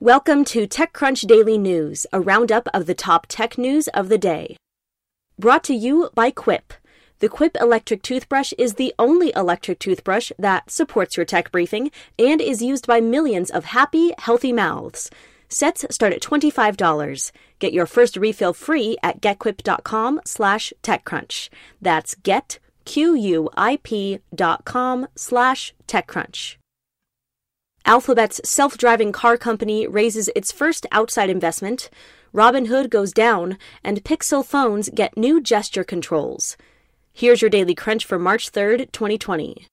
Welcome to TechCrunch Daily News, a roundup of the top tech news of the day. Brought to you by Quip. The Quip electric toothbrush is the only electric toothbrush that supports your tech briefing and is used by millions of happy, healthy mouths. Sets start at $25. Get your first refill free at getquip.com slash techcrunch. That's get, Q-U-I-P dot com slash techcrunch. Alphabet's self-driving car company raises its first outside investment, Robinhood goes down, and Pixel phones get new gesture controls. Here's your daily crunch for March 3rd, 2020.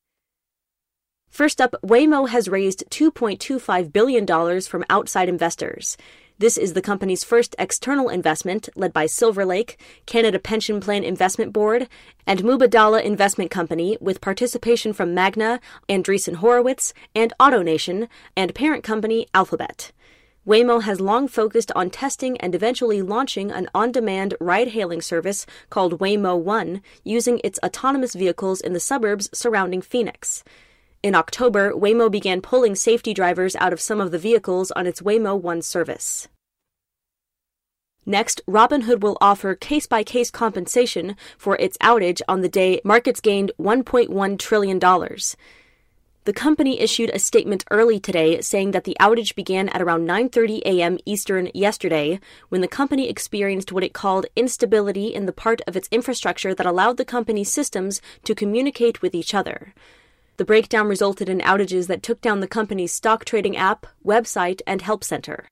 First up, Waymo has raised $2.25 billion from outside investors. This is the company's first external investment, led by Silver Lake, Canada Pension Plan Investment Board, and Mubadala Investment Company, with participation from Magna, Andreessen Horowitz, and AutoNation, and parent company Alphabet. Waymo has long focused on testing and eventually launching an on demand ride hailing service called Waymo One, using its autonomous vehicles in the suburbs surrounding Phoenix. In October, Waymo began pulling safety drivers out of some of the vehicles on its Waymo One service. Next, Robinhood will offer case by case compensation for its outage on the day markets gained $1.1 trillion. The company issued a statement early today saying that the outage began at around 9:30 a.m. Eastern yesterday when the company experienced what it called instability in the part of its infrastructure that allowed the company's systems to communicate with each other. The breakdown resulted in outages that took down the company's stock trading app, website, and help center.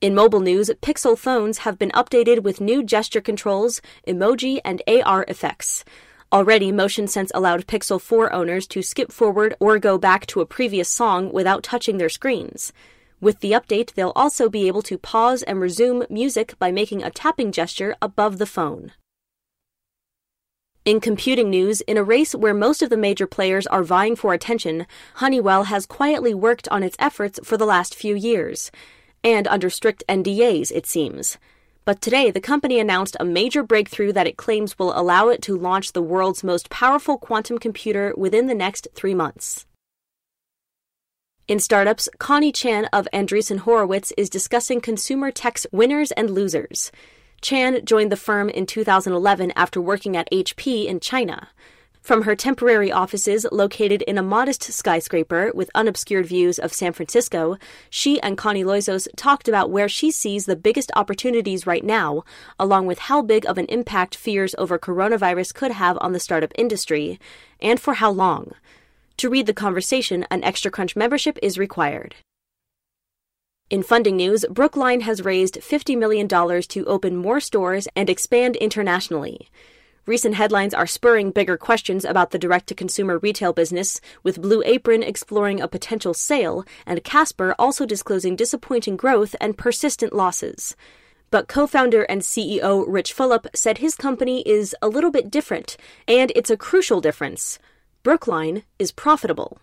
In mobile news, Pixel phones have been updated with new gesture controls, emoji, and AR effects. Already, Motion Sense allowed Pixel 4 owners to skip forward or go back to a previous song without touching their screens. With the update, they'll also be able to pause and resume music by making a tapping gesture above the phone. In computing news, in a race where most of the major players are vying for attention, Honeywell has quietly worked on its efforts for the last few years. And under strict NDAs, it seems. But today, the company announced a major breakthrough that it claims will allow it to launch the world's most powerful quantum computer within the next three months. In startups, Connie Chan of Andreessen Horowitz is discussing consumer tech's winners and losers. Chan joined the firm in 2011 after working at HP in China. From her temporary offices located in a modest skyscraper with unobscured views of San Francisco, she and Connie Loizos talked about where she sees the biggest opportunities right now, along with how big of an impact fears over coronavirus could have on the startup industry, and for how long. To read the conversation, an Extra Crunch membership is required. In funding news, Brooklinen has raised $50 million to open more stores and expand internationally. Recent headlines are spurring bigger questions about the direct to consumer retail business, with Blue Apron exploring a potential sale and Casper also disclosing disappointing growth and persistent losses. But co founder and CEO Rich Fulop said his company is a little bit different, and it's a crucial difference. Brooklinen is profitable.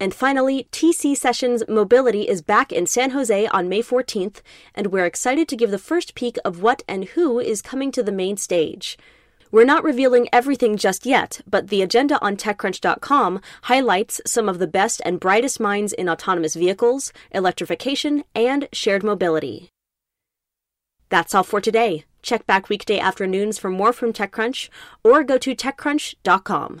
And finally, TC Sessions Mobility is back in San Jose on May 14th, and we're excited to give the first peek of what and who is coming to the main stage. We're not revealing everything just yet, but the agenda on TechCrunch.com highlights some of the best and brightest minds in autonomous vehicles, electrification, and shared mobility. That's all for today. Check back weekday afternoons for more from TechCrunch or go to TechCrunch.com.